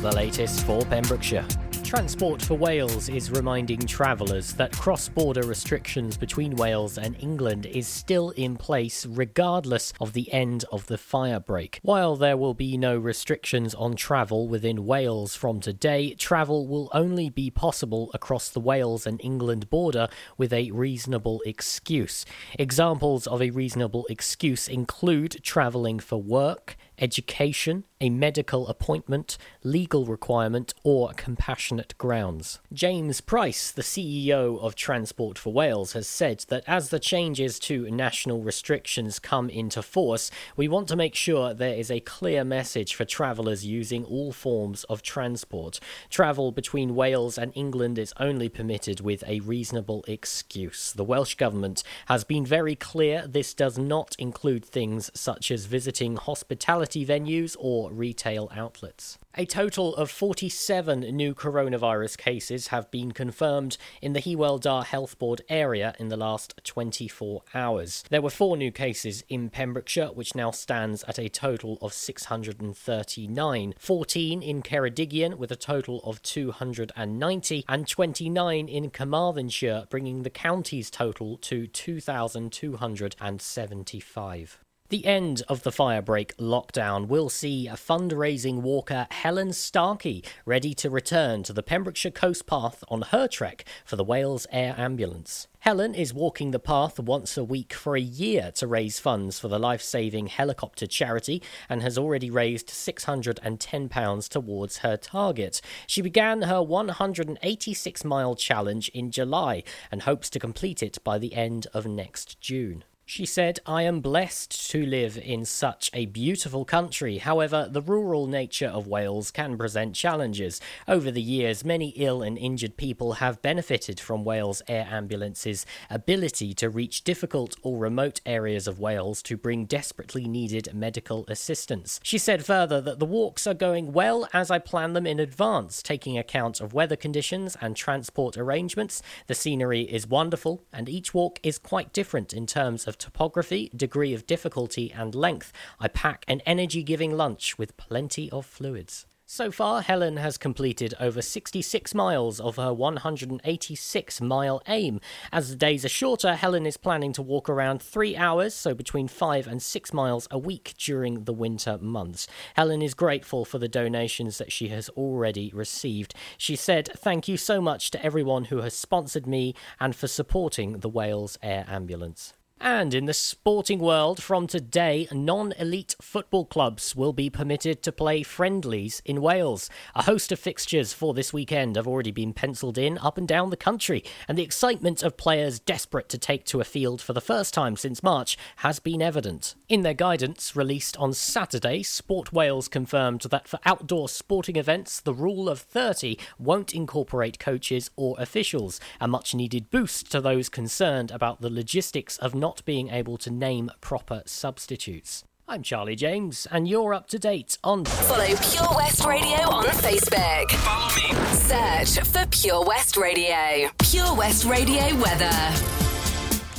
the latest for Pembrokeshire. Transport for Wales is reminding travellers that cross border restrictions between Wales and England is still in place regardless of the end of the fire break. While there will be no restrictions on travel within Wales from today, travel will only be possible across the Wales and England border with a reasonable excuse. Examples of a reasonable excuse include travelling for work education, a medical appointment, legal requirement, or compassionate grounds. James Price, the CEO of Transport for Wales, has said that as the changes to national restrictions come into force, we want to make sure there is a clear message for travellers using all forms of transport. Travel between Wales and England is only permitted with a reasonable excuse. The Welsh Government has been very clear this does not include things such as visiting hospitality venues or retail outlets. A total of 47 new coronavirus cases have been confirmed in the Hywel Dda Health Board area in the last 24 hours. There were four new cases in Pembrokeshire, which now stands at a total of 639, 14 in Ceredigion with a total of 290, and 29 in Carmarthenshire, bringing the county's total to 2,275. The end of the firebreak lockdown will see a fundraising walker Helen Starkey ready to return to the Pembrokeshire Coast Path on her trek for the Wales Air Ambulance. Helen is walking the path once a week for a year to raise funds for the life saving helicopter charity and has already raised £610 towards her target. She began her 186 mile challenge in July and hopes to complete it by the end of next June. She said, I am blessed to live in such a beautiful country. However, the rural nature of Wales can present challenges. Over the years, many ill and injured people have benefited from Wales Air Ambulance's ability to reach difficult or remote areas of Wales to bring desperately needed medical assistance. She said further that the walks are going well as I plan them in advance, taking account of weather conditions and transport arrangements. The scenery is wonderful, and each walk is quite different in terms of topography, degree of difficulty, and length, I pack an energy giving lunch with plenty of fluids. So far, Helen has completed over 66 miles of her 186 mile aim. As the days are shorter, Helen is planning to walk around three hours, so between five and six miles a week during the winter months. Helen is grateful for the donations that she has already received. She said, Thank you so much to everyone who has sponsored me and for supporting the Wales Air Ambulance. And in the sporting world, from today, non elite football clubs will be permitted to play friendlies in Wales. A host of fixtures for this weekend have already been penciled in up and down the country, and the excitement of players desperate to take to a field for the first time since March has been evident. In their guidance released on Saturday, Sport Wales confirmed that for outdoor sporting events, the rule of 30 won't incorporate coaches or officials, a much needed boost to those concerned about the logistics of not not being able to name proper substitutes. I'm Charlie James, and you're up to date on. Follow Pure West Radio on Facebook. Follow me. Search for Pure West Radio. Pure West Radio weather.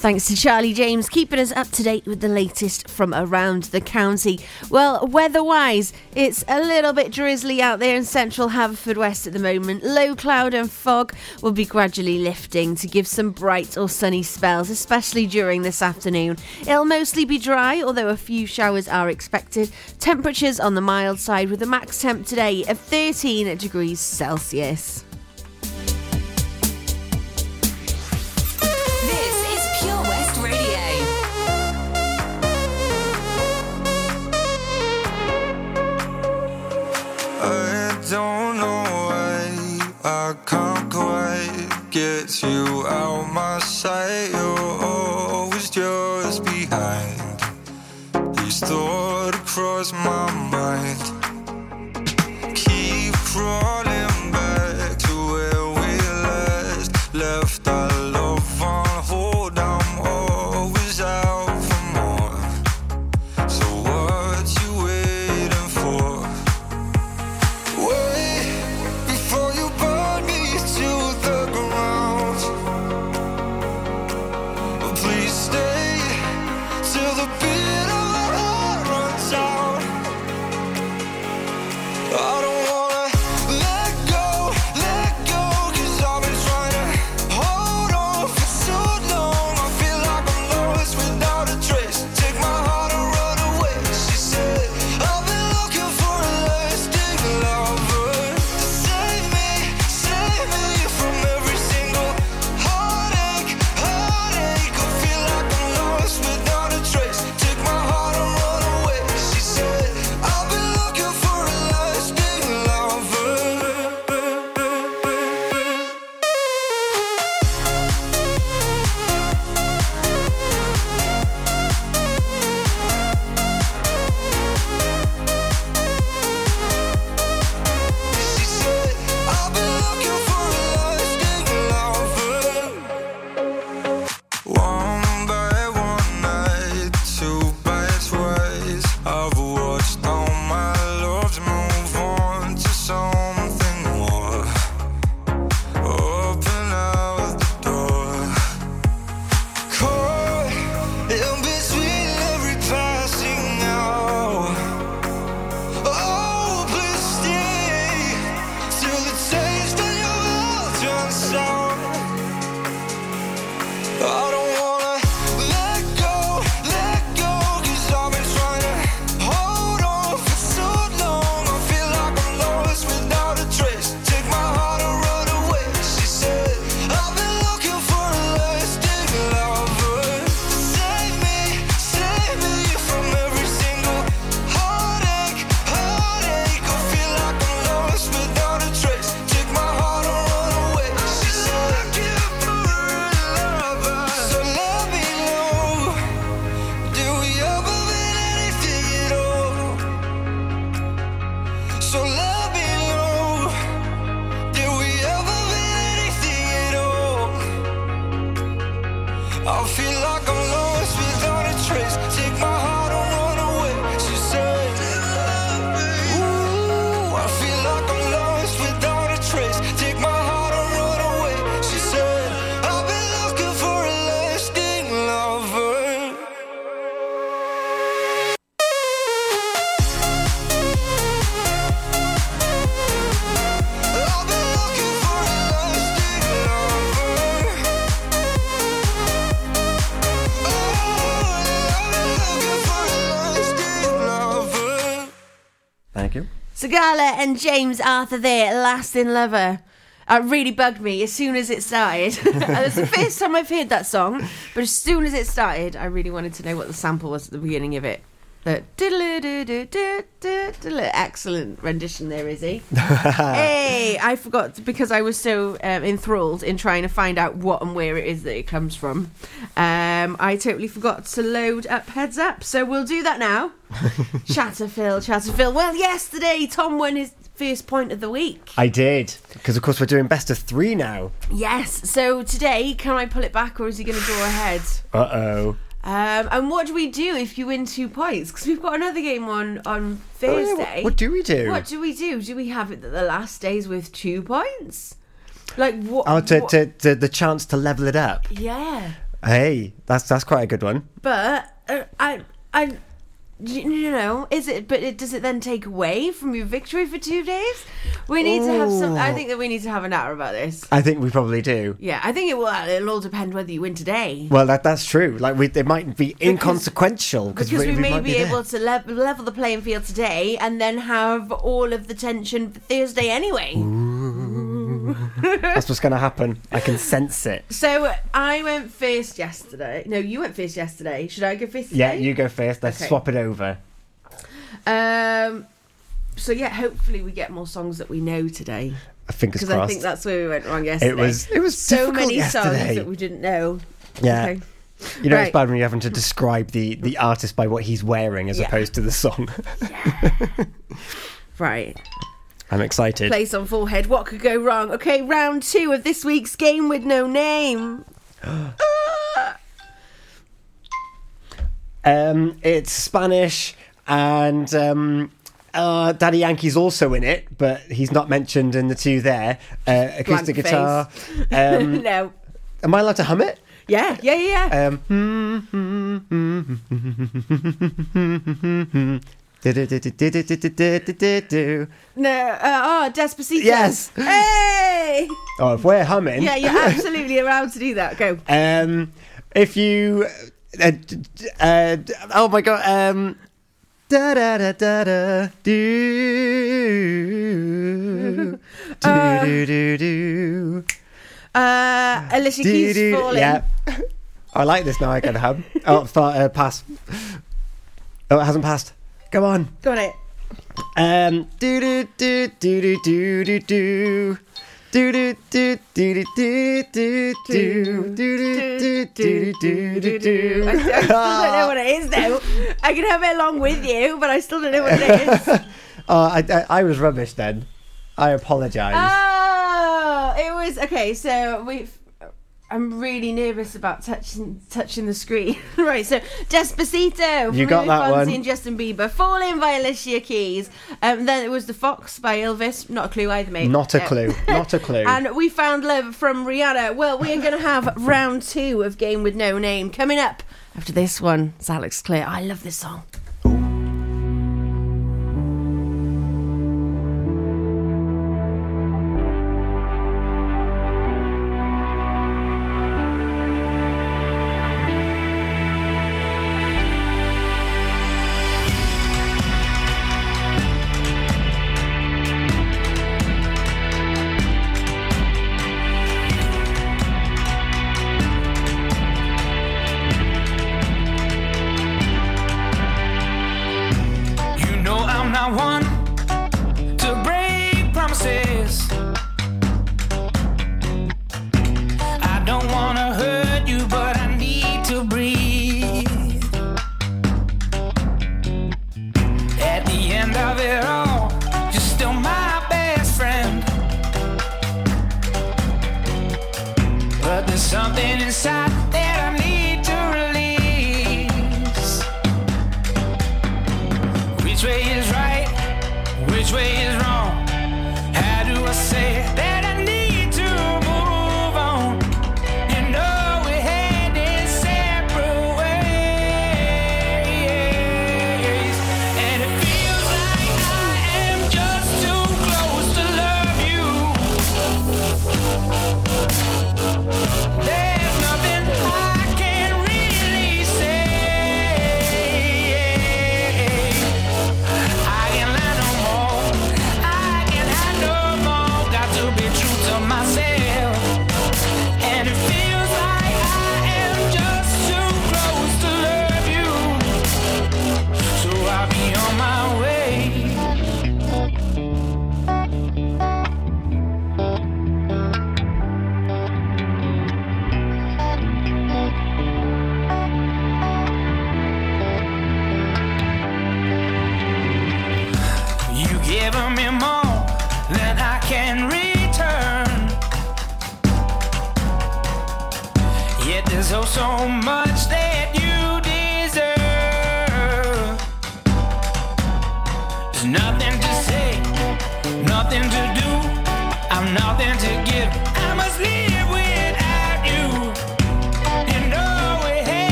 Thanks to Charlie James, keeping us up to date with the latest from around the county. Well, weather wise, it's a little bit drizzly out there in central Haverfordwest at the moment. Low cloud and fog will be gradually lifting to give some bright or sunny spells, especially during this afternoon. It'll mostly be dry, although a few showers are expected. Temperatures on the mild side with a max temp today of 13 degrees Celsius. Gets you out my sight. You're always just behind. These thoughts across my mind. And James Arthur there, Lasting Lover. It really bugged me as soon as it started. it's the first time I've heard that song, but as soon as it started, I really wanted to know what the sample was at the beginning of it. Excellent rendition there, Izzy. hey, I forgot because I was so um, enthralled in trying to find out what and where it is that it comes from. Um, I totally forgot to load up Heads Up, so we'll do that now. Chatterfield, Chatterfield. Well, yesterday Tom won his first point of the week. I did. Because, of course, we're doing best of three now. Yes. So today, can I pull it back, or is he going to draw ahead? Uh oh. Um, and what do we do if you win two points? Because we've got another game on on Thursday. What do we do? What do we do? Do we have it that the last days with two points? Like what? Oh, to, what- to, to the chance to level it up. yeah, Hey, that's that's quite a good one. but uh, I I. You you know, is it? But it, does it then take away from your victory for two days? We need to have some. I think that we need to have an hour about this. I think we probably do. Yeah, I think it will. Uh, it'll all depend whether you win today. Well, that that's true. Like we, it might be inconsequential because we, may might be able to le- level the playing field today and then have all of the tension for Thursday anyway. That's what's going to happen. I can sense it. So I went first yesterday. No, you went first yesterday. Should I go first Yeah, today? you go first. Let's Okay. swap it over. Um. So yeah, hopefully we get more songs that we know today Fingers crossed. because. I think that's where we went wrong yesterday. it was it was so many yesterday. songs that we didn't know. Yeah. Okay. You know, Right. it's bad when you're having to describe the, the artist by what he's wearing as Yeah. opposed to the song. Right. I'm excited. Place on forehead. What could go wrong? Okay, round two of this week's game with no name. Um, it's Spanish, and um, uh, Daddy Yankee's also in it, but he's not mentioned in the two there. Uh, acoustic guitar. Um, no. am I allowed to hum it? Yeah, yeah, yeah. No, uh, oh, Despacito. Yes. Hey. Oh, if we're humming. Yeah, you're absolutely allowed to do that. Go. Um, if you, uh, uh, oh my god. Um, da da da da da do do do do do. Uh, Alicia Keys falling. Yeah. I like this now. I can hum. Oh, start, uh, pass. Oh, it hasn't passed. Go on. Got it. Um, do do do do do do do do. Do do do do do do do do do do do do do do I, I still don't know what it is though. I can have it along with you, but I still don't know what it is. Oh, I, I, I was rubbish then. I apologise. Oh, it was okay. So we. I'm really nervous about touching touching the screen. right, so Despacito. You from got that Fonsi one. And Justin Bieber. Falling by Alicia Keys. Um, then it was The Fox by Ylvis. Not a clue either, mate. Not a Uh, clue. Not a clue. And we found love from Rihanna. Well, we are going to have round two of Game with No Name coming up after this one. It's Alex Clare. I love this song.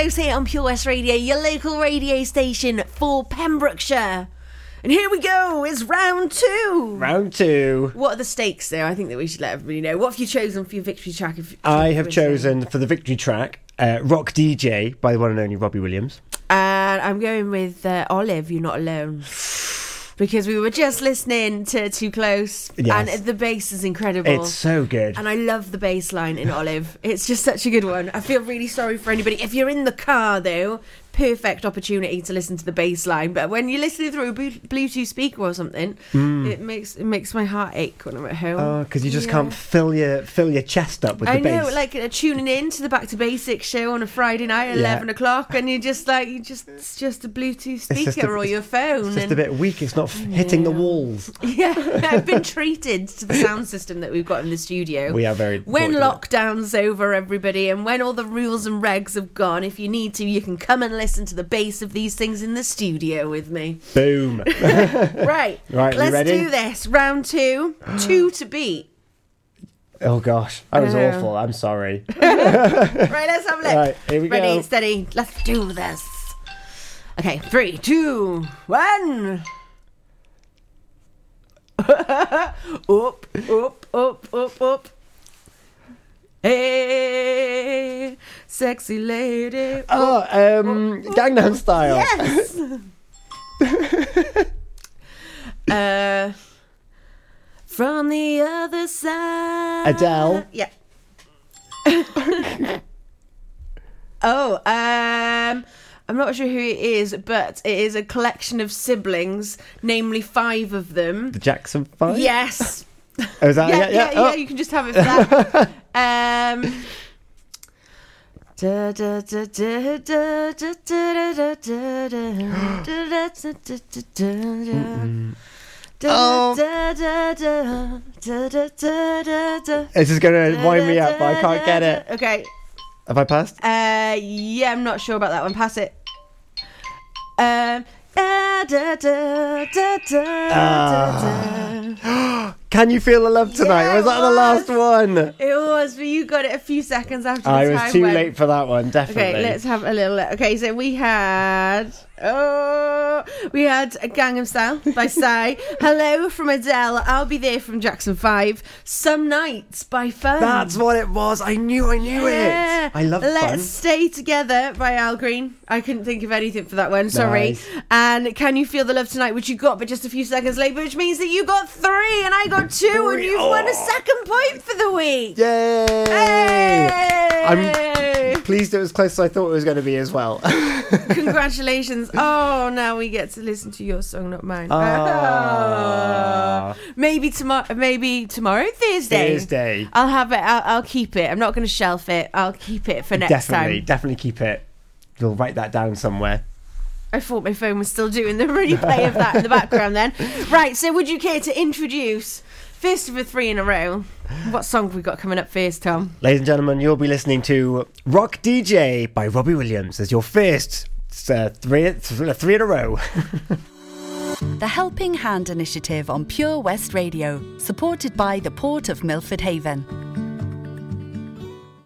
Close here on Pure West Radio, your local radio station for Pembrokeshire. And here we go, it's round two. Round two. What are the stakes there? I think that we should let everybody know. What have you chosen for your victory track? If, I have chosen for the victory track uh, Rock DJ by the one and only Robbie Williams. And I'm going with uh, Olive, You're Not Alone. Because we were just listening to Too Close, Yes. and the bass is incredible. It's so good. And I love the bass line in Olive. It's just such a good one. I feel really sorry for anybody. If you're in the car, though, perfect opportunity to listen to the bass line. But when you're listening through a Bluetooth speaker or something, it makes it makes my heart ache when I'm at home. Hmm. Oh, because you just Yeah. can't fill your fill your chest up with I the bass. know, like uh, tuning in to the Back to Basics show on a Friday night at Yeah. eleven o'clock, and you're just like you just it's just a Bluetooth speaker a- or your phone. it's just a bit weak. It's not f- hitting the walls. Yeah, I've been treated to the sound system that we've got in the studio. We are very When lockdown's over, everybody, and when all the rules and regs have gone, if you need to, you can come and listen to the bass of these things in the studio with me. Boom. Right, Right, let's do this. Round two, two to beat. oh gosh, that was awful. I'm sorry. Right, let's have a look. Right, here we Ready, go. steady, let's do this. Okay, three, two, one. up, up, up, up, up. Hey, sexy lady. Oh, um, Gangnam Style. Yes. uh, from the other side. Adele. Yeah. oh, um, I'm not sure who it is, but it is a collection of siblings, namely five of them. The Jackson Five. Yes. Oh, is that yeah, yeah, yeah, yeah, oh. yeah, You can just have it for that. um, oh. This is gonna wind me up, but I can't get it. Okay. Have I passed? Uh, yeah, I'm not sure about that one. Pass it. Um. Can you feel the love tonight? Yeah, was that it the last one? It was, but you got it a few seconds after I was too went. late for that one, definitely. Okay, let's have a little look. Okay, so we had oh, we had a Gangnam Style by Psy. Hello from Adele. I'll be there from Jackson Five. Some nights by Fun. That's what it was. I knew I knew Yeah. it. I love Let's fun. Stay Together by Al Green. I couldn't think of anything for that one. Sorry. Nice. And Can You Feel the Love Tonight, which you got, but just a few seconds late, which means that you got three and I got two, and you've won a Oh. second point for the week. Yay! Hey! I'm Pleased it was close as I thought it was going to be as well. Congratulations. Oh, now we get to listen to your song, not mine. Ah. maybe tomorrow, maybe tomorrow, Thursday. Thursday. I'll have it. I'll, I'll keep it. I'm not going to shelf it. I'll keep it for next definitely, time. definitely keep it. You'll write that down somewhere. I thought my phone was still doing the replay of that in the background then. Right, so would you care to introduce first of the three in a row? What song have we got coming up first, Tom? Ladies and gentlemen, you'll be listening to Rock DJ by Robbie Williams as your first uh, three, three in a row. The Helping Hand Initiative on Pure West Radio, supported by the Port of Milford Haven.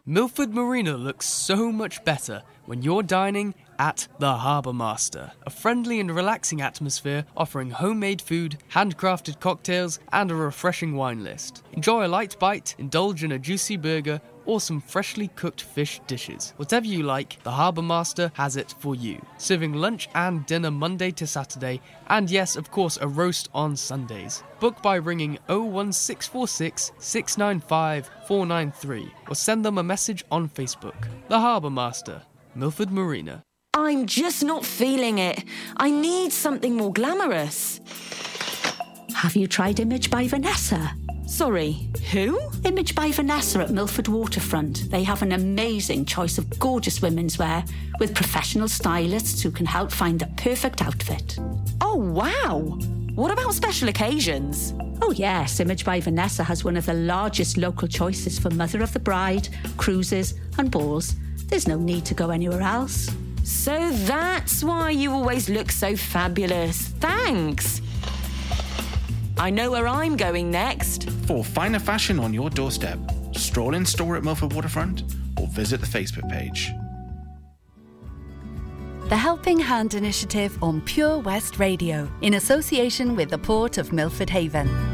Milford Marina looks so much better when you're dining at the Harbour Master, a friendly and relaxing atmosphere offering homemade food, handcrafted cocktails, and a refreshing wine list. Enjoy a light bite, indulge in a juicy burger, or some freshly cooked fish dishes. Whatever you like, the Harbour Master has it for you. Serving lunch and dinner Monday to Saturday, and yes, of course, a roast on Sundays. Book by ringing 01646 695 493 or send them a message on Facebook. The Harbour Master, Milford Marina. I'm just not feeling it. I need something more glamorous. Have you tried Image by Vanessa? Sorry, who? Image by Vanessa at Milford Waterfront. They have an amazing choice of gorgeous women's wear with professional stylists who can help find the perfect outfit. Oh, wow. What about special occasions? Oh, yes, Image by Vanessa has one of the largest local choices for Mother of the Bride, cruises, and balls. There's no need to go anywhere else. So that's why you always look so fabulous. Thanks. I know where I'm going next. For finer fashion on your doorstep, stroll in store at Milford Waterfront or visit the Facebook page. The Helping Hand Initiative on Pure West Radio, in association with the Port of Milford Haven.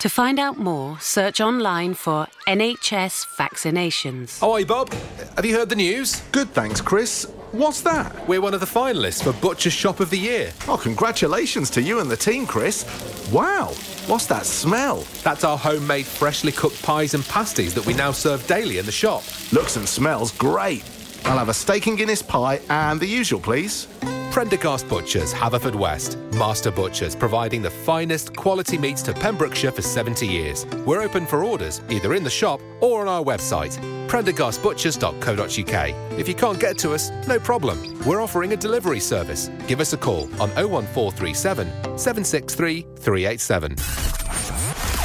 To find out more, search online for NHS vaccinations. Oh, hi, Bob. Have you heard the news? Good, thanks, Chris. What's that? We're one of the finalists for Butcher Shop of the Year. Oh, congratulations to you and the team, Chris. Wow, what's that smell? That's our homemade, freshly cooked pies and pasties that we now serve daily in the shop. Looks and smells great. I'll have a steak and Guinness pie and the usual, please. Prendergast Butchers, Haverfordwest. Master Butchers, providing the finest quality meats to Pembrokeshire for 70 years. We're open for orders, either in the shop or on our website, prendergastbutchers.co.uk. If you can't get to us, no problem. We're offering a delivery service. Give us a call on 01437 763 387.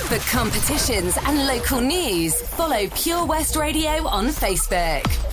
For competitions and local news, follow Pure West Radio on Facebook.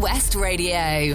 West Radio.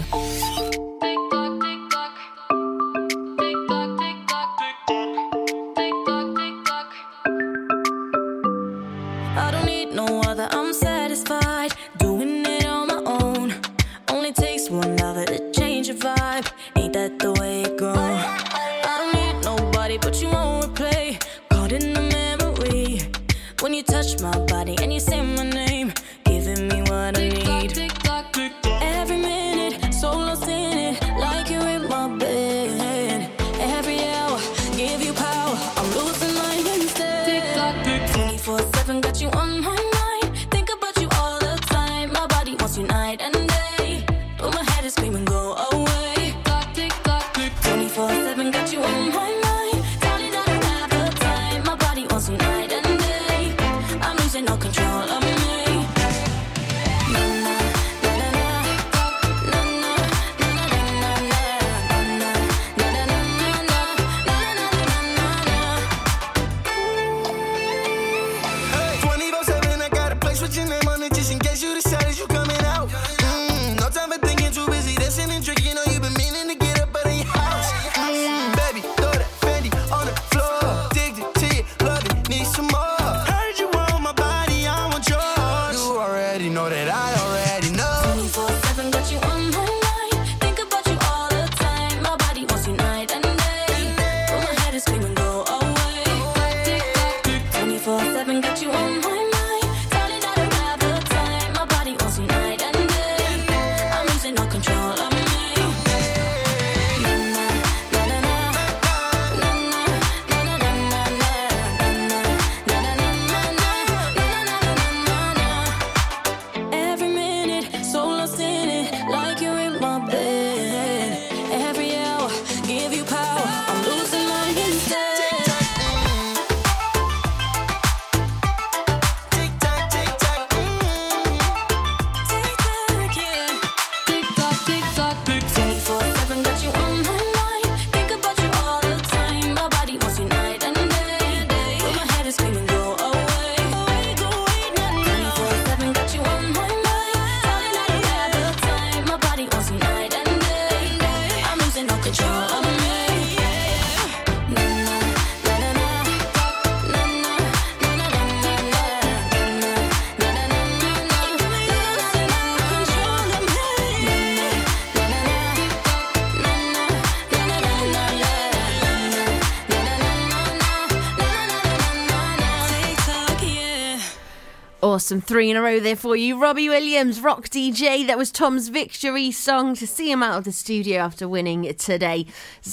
Awesome. Three in a row there for you. Robbie Williams, Rock DJ. That was Tom's victory song to see him out of the studio after winning today's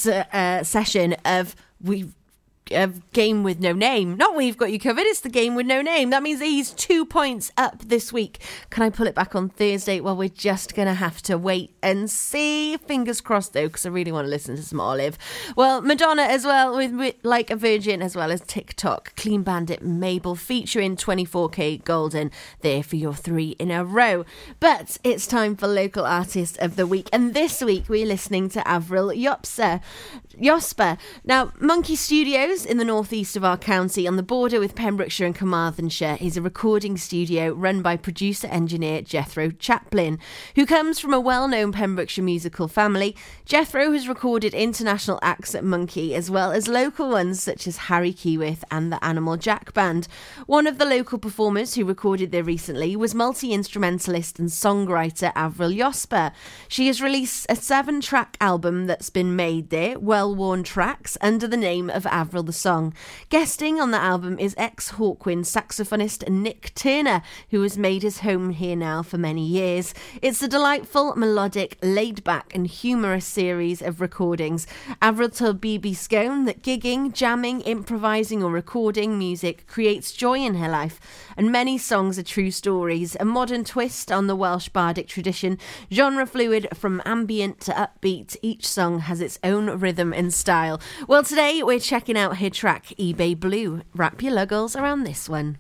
uh, session of we. Of game with no name. Not we've got you covered, it's the game with no name. That means he's two points up this week. Can I pull it back on Thursday? Well, we're just going to have to wait and see. Fingers crossed, though, because I really want to listen to some Olive. Well, Madonna as well, with, with Like a Virgin, as well as Tick Tock. Clean Bandit Mabel featuring 24kGoldn there for your three in a row. But it's time for Local Artist of the Week. And this week we're listening to Avril Yopsa. Yosper. Now, Monkey Studios in the northeast of our county on the border with Pembrokeshire and Carmarthenshire is a recording studio run by producer engineer Jethro Chaplin, who comes from a well known Pembrokeshire musical family. Jethro has recorded international acts at Monkey as well as local ones such as Harry Keyworth and the Animal Jack Band. One of the local performers who recorded there recently was multi instrumentalist and songwriter Avril Yosper. She has released a seven track album that's been made there, Well Worn Tracks, under the name of Avril the Song. Guesting on the album is ex Hawkwind saxophonist Nik Turner, who has made his home here now for many years. It's a delightful, melodic, laid back, and humorous series of recordings. Avril told BB Scone that gigging, jamming, improvising, or recording music creates joy in her life, and many songs are true stories, a modern twist on the Welsh bardic tradition, genre fluid from ambient to upbeat. Each song has its own rhythm and style. Well, today we're checking out her track eBay Blue. Wrap your luggles around this one.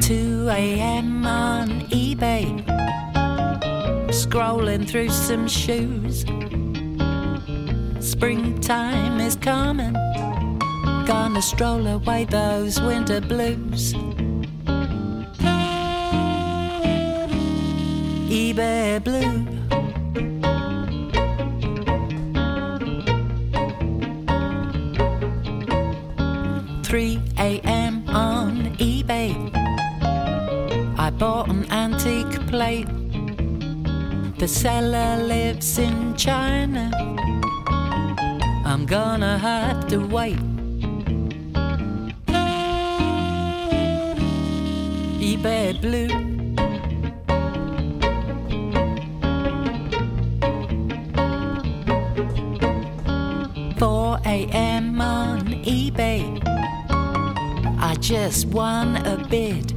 Two a.m. on eBay. scrolling through some shoes. Springtime is coming, gonna stroll away those winter blues. eBay blue. Three a.m. on eBay. I bought an antique plate. The seller lives in China. Gonna have to wait. eBay blue. 4 a.m. on eBay. I just won a bid.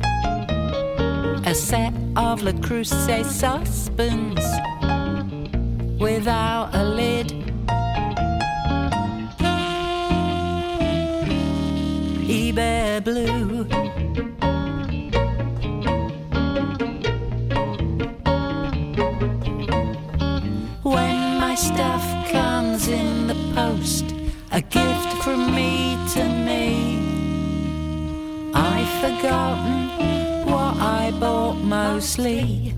A set of Le Creuset saucepans without a lid. eBay blue. When my stuff comes in the post, a gift from me to me. I've forgotten what I bought mostly,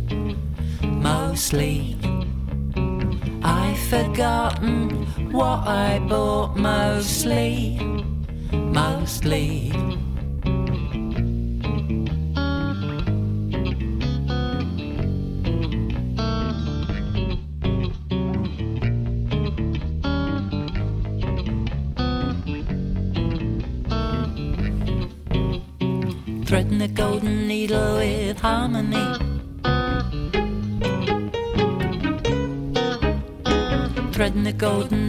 mostly. I've forgotten what I bought mostly, mostly. threading the golden needle with harmony. Threading the golden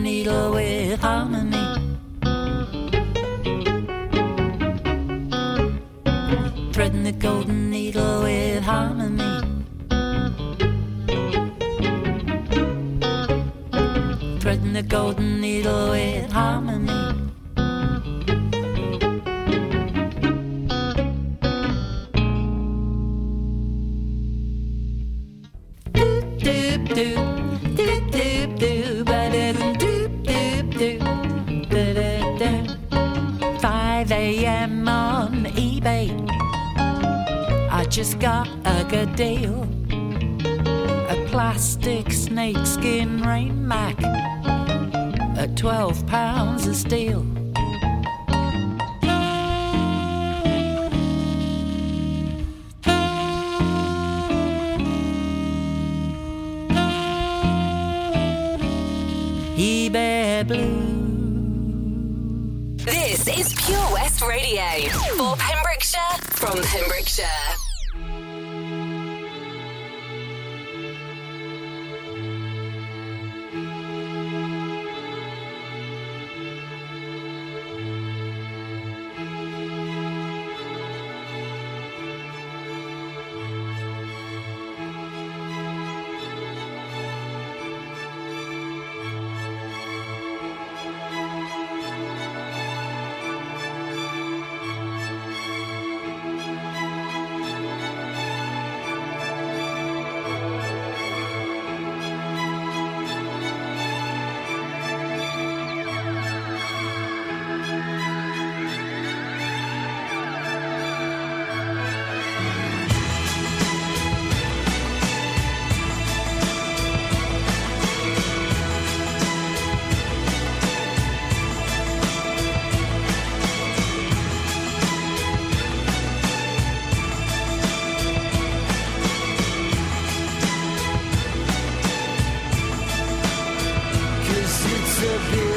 5 a.m. on eBay. I just got a good deal. A plastic snakeskin rain mac at 12 pounds of steel. From Pembrokeshire. disappear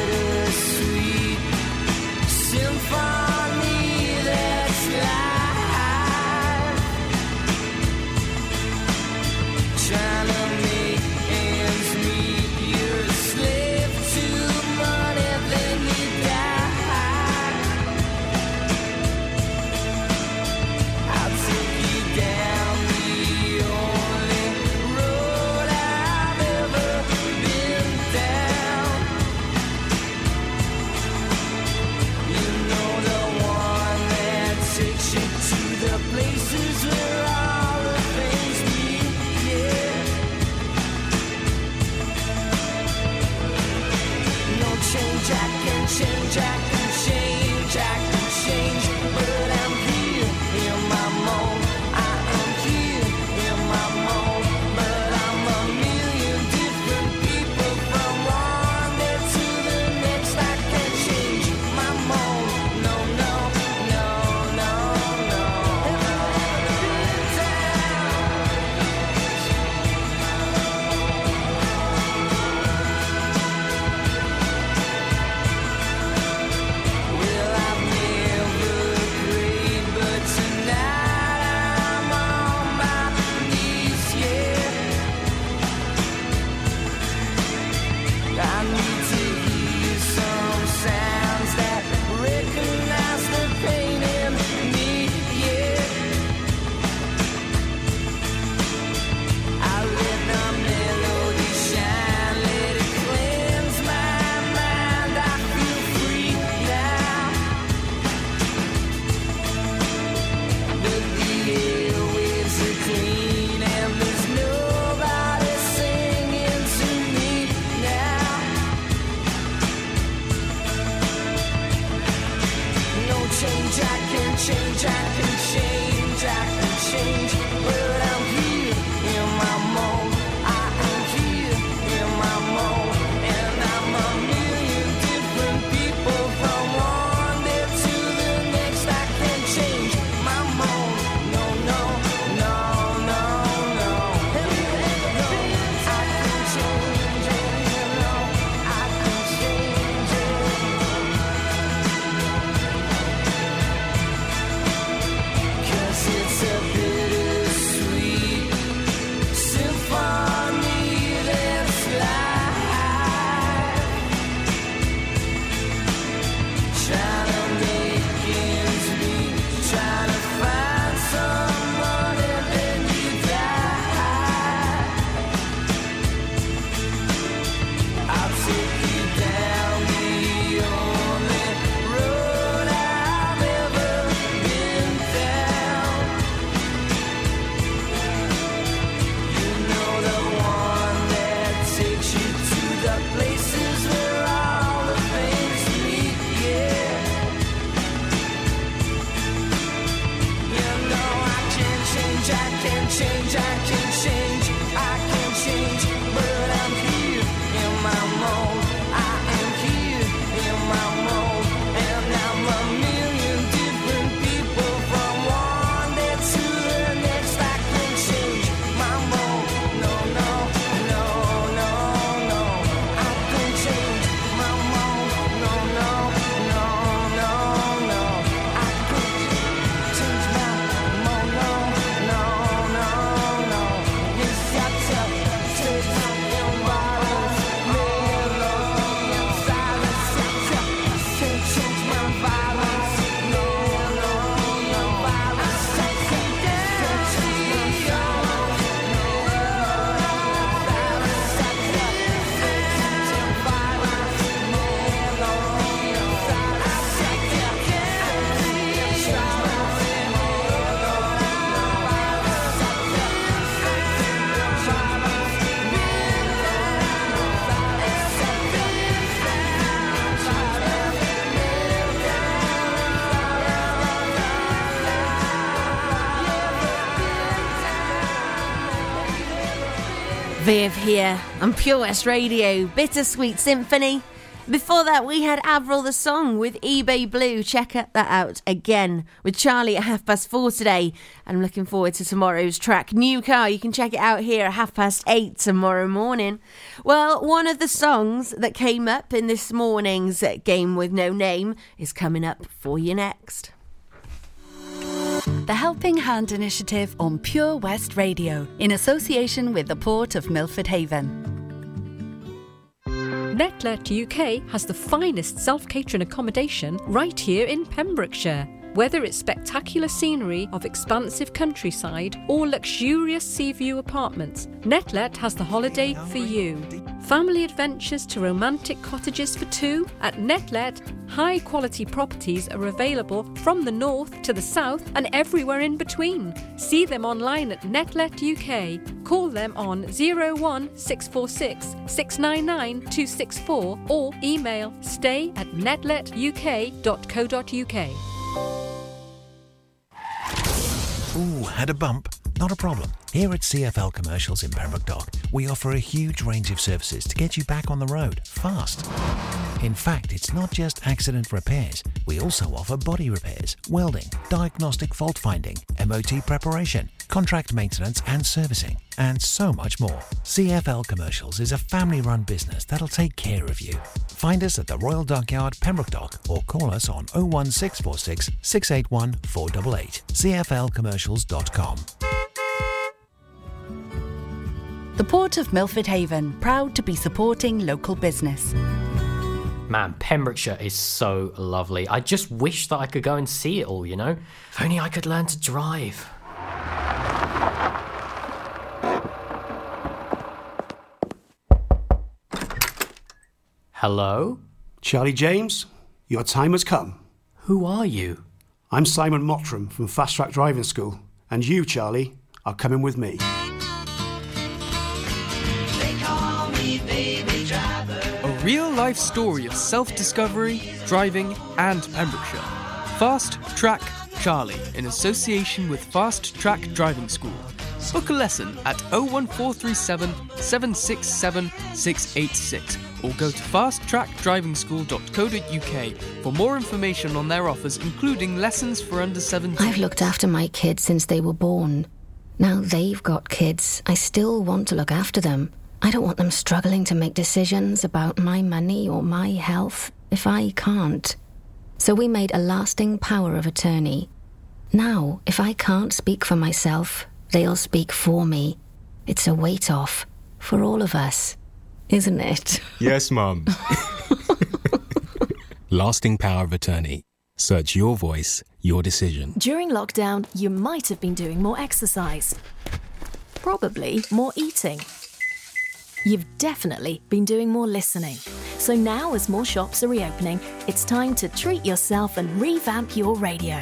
Viv here on Pure West Radio, Bittersweet Symphony. Before that, we had Avril the song with eBay Blue. Check that out again with Charlie at half past four today. I'm looking forward to tomorrow's track, New Car. You can check it out here at half past eight tomorrow morning. Well, one of the songs that came up in this morning's game with no name is coming up for you next. The Helping Hand Initiative on Pure West Radio, in association with the Port of Milford Haven. Netlet UK has the finest self catering accommodation right here in Pembrokeshire. Whether it's spectacular scenery of expansive countryside or luxurious sea view apartments, Netlet has the holiday for you. Family adventures to romantic cottages for two at Netlet, high quality properties are available from the north to the south and everywhere in between. See them online at Netlet UK. Call them on 01646 699 264 or email stay at netletuk.co.uk. Ooh, had a bump? Not a problem. Here at CFL Commercials in Pembroke Dock, we offer a huge range of services to get you back on the road fast. In fact, it's not just accident repairs. We also offer body repairs, welding, diagnostic fault finding, MOT preparation, contract maintenance and servicing, and so much more. CFL Commercials is a family run business that'll take care of you. Find us at the Royal Dockyard, Pembroke Dock, or call us on 01646 681 488. CFLcommercials.com. The Port of Milford Haven, proud to be supporting local business. Man, Pembrokeshire is so lovely. I just wish that I could go and see it all, you know? If only I could learn to drive. Hello? Charlie James, your time has come. Who are you? I'm Simon Mottram from Fast Track Driving School, and you, Charlie, are coming with me. Real life story of self discovery, driving, and Pembrokeshire. Fast Track Charlie in association with Fast Track Driving School. Book a lesson at 01437 767 686 or go to fasttrackdrivingschool.co.uk for more information on their offers, including lessons for under 17. I've looked after my kids since they were born. Now they've got kids. I still want to look after them. I don't want them struggling to make decisions about my money or my health if I can't. So we made a lasting power of attorney. Now, if I can't speak for myself, they'll speak for me. It's a weight off for all of us, isn't it? Yes, Mum. Lasting power of attorney. Search your voice, your decision. During lockdown, you might have been doing more exercise. Probably more eating. You've definitely been doing more listening. So now, as more shops are reopening, it's time to treat yourself and revamp your radio.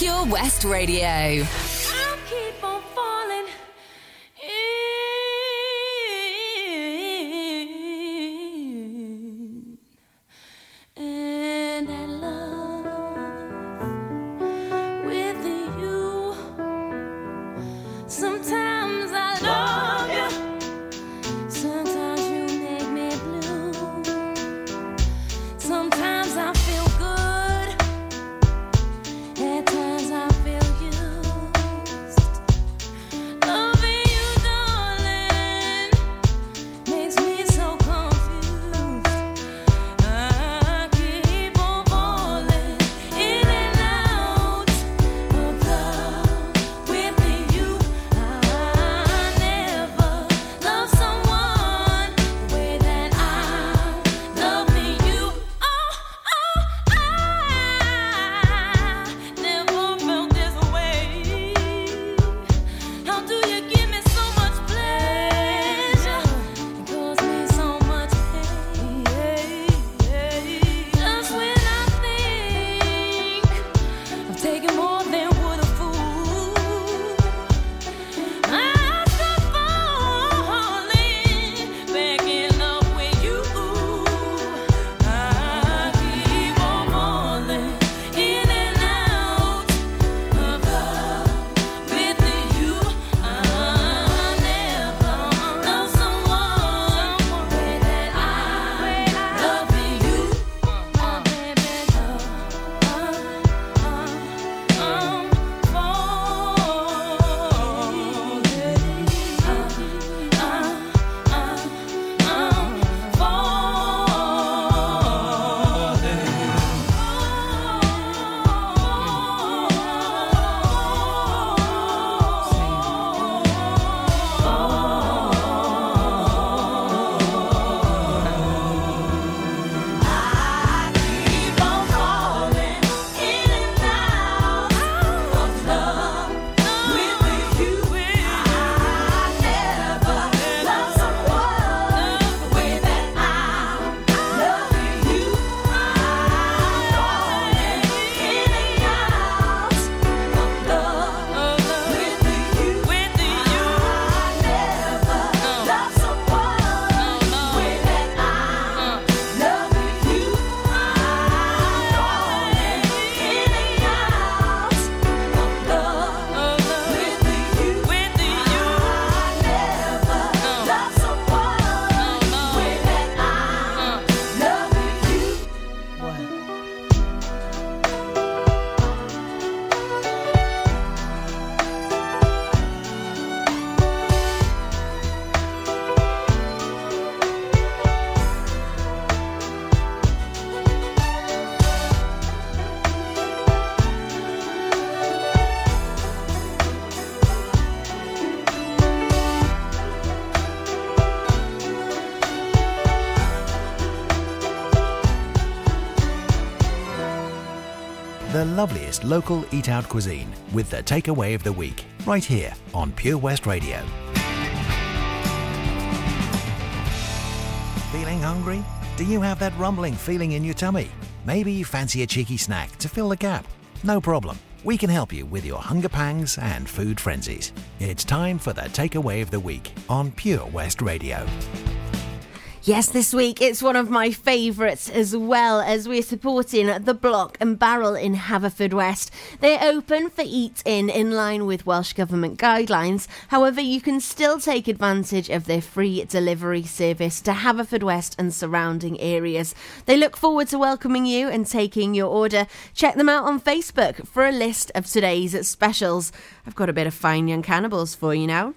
Pure West Radio. Loveliest local eat out cuisine with the takeaway of the week, right here on Pure West Radio. Feeling hungry? Do you have that rumbling feeling in your tummy? Maybe you fancy a cheeky snack to fill the gap. No problem. We can help you with your hunger pangs and food frenzies. It's time for the takeaway of the week on Pure West Radio. Yes, this week it's one of my favourites as well as we're supporting the Block and Barrel in Haverfordwest. They're open for eat in in line with Welsh Government guidelines. However, you can still take advantage of their free delivery service to Haverfordwest and surrounding areas. They look forward to welcoming you and taking your order. Check them out on Facebook for a list of today's specials. I've got a bit of fine young cannibals for you now.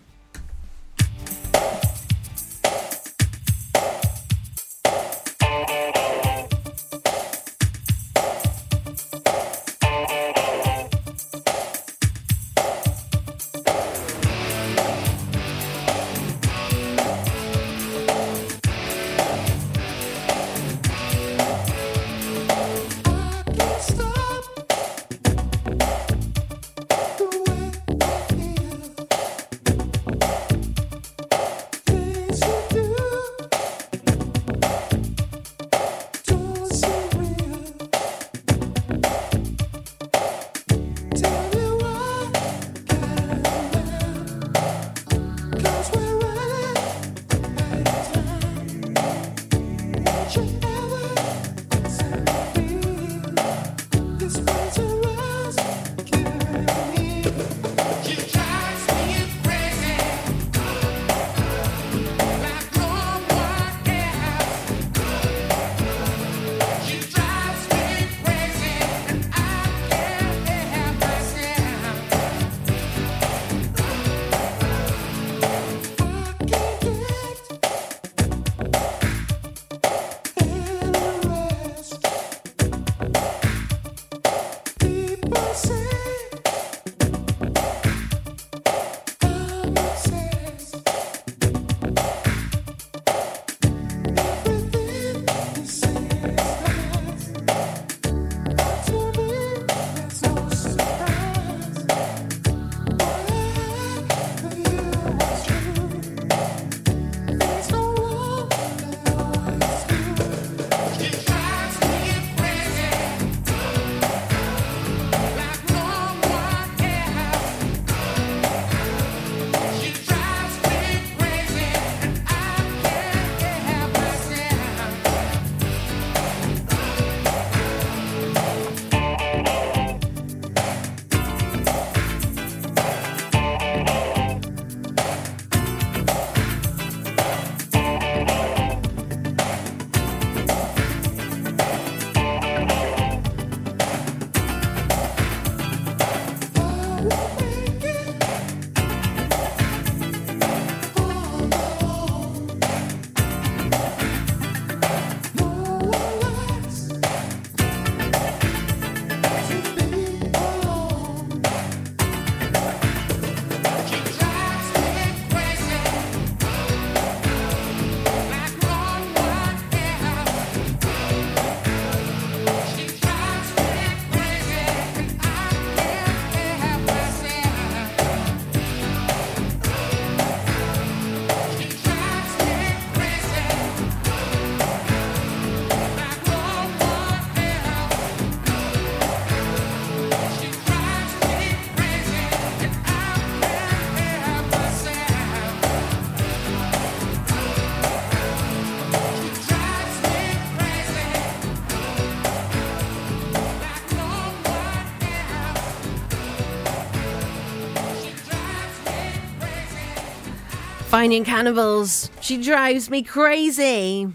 Fine Young Cannibals. She drives me crazy.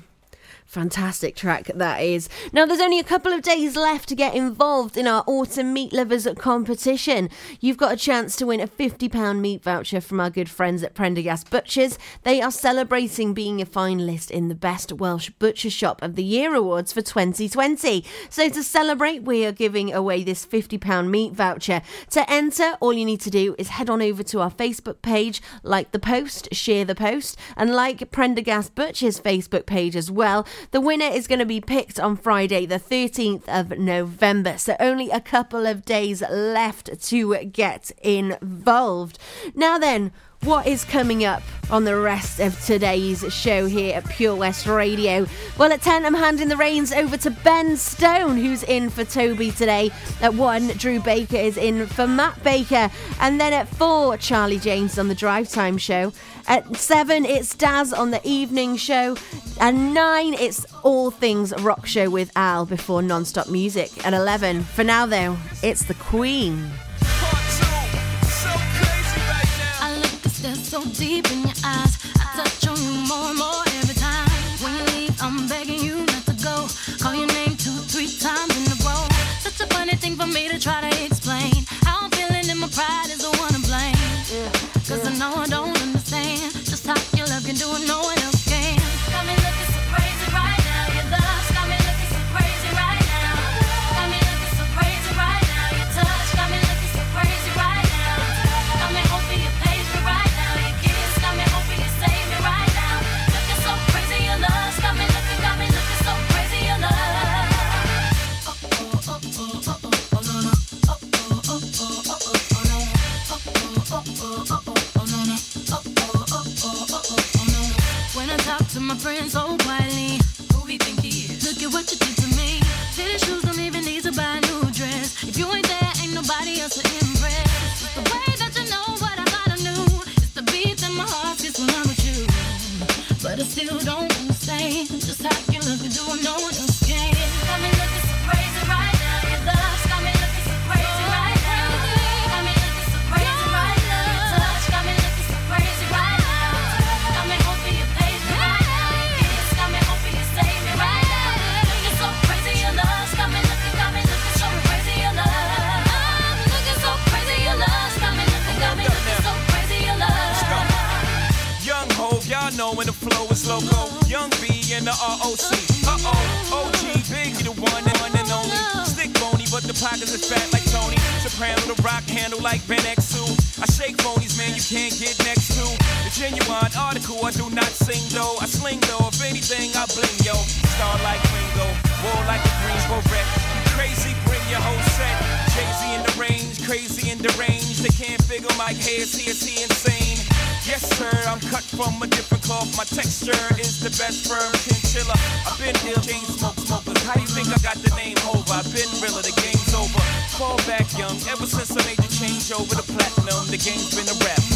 Fantastic track that is. Now, there's only a couple of days left to get involved in our Autumn Meat Lovers competition. You've got a chance to win a £50 meat voucher from our good friends at Prendergast Butchers. They are celebrating being a finalist in the Best Welsh Butcher Shop of the Year Awards for 2020. So, to celebrate, we are giving away this £50 meat voucher. To enter, all you need to do is head on over to our Facebook page, like the post, share the post, and like Prendergast Butchers' Facebook page as well. The winner is going to be picked on Friday, the 13th of November. So only a couple of days left to get involved. Now then, what is coming up on the rest of today's show here at Pure West Radio? Well, at 10, I'm handing the reins over to Ben Stone, who's in for Toby today. At 1, Drew Baker is in for Matt Baker. And then at 4, Charlie James on the Drive Time show. At 7, it's Daz on the evening show. And 9, it's All Things Rock Show with Al before non-stop music. At 11, for now though, it's the Queen. So deep in your eyes. I touch on you more and more every time. When you leave, I'm begging you not to go. Call your name two, three times in a row. Such a funny thing for me to try to explain. How I'm feeling and my pride is But I still don't understand. Just how you look and do what no from a different cloth. My texture is the best firm chinchilla. I've been ill, chain smoke smokers. How you think I got the name Hova? I've been realer, the game's over. Fall back young, ever since I made the change over to platinum, the game's been a rap one.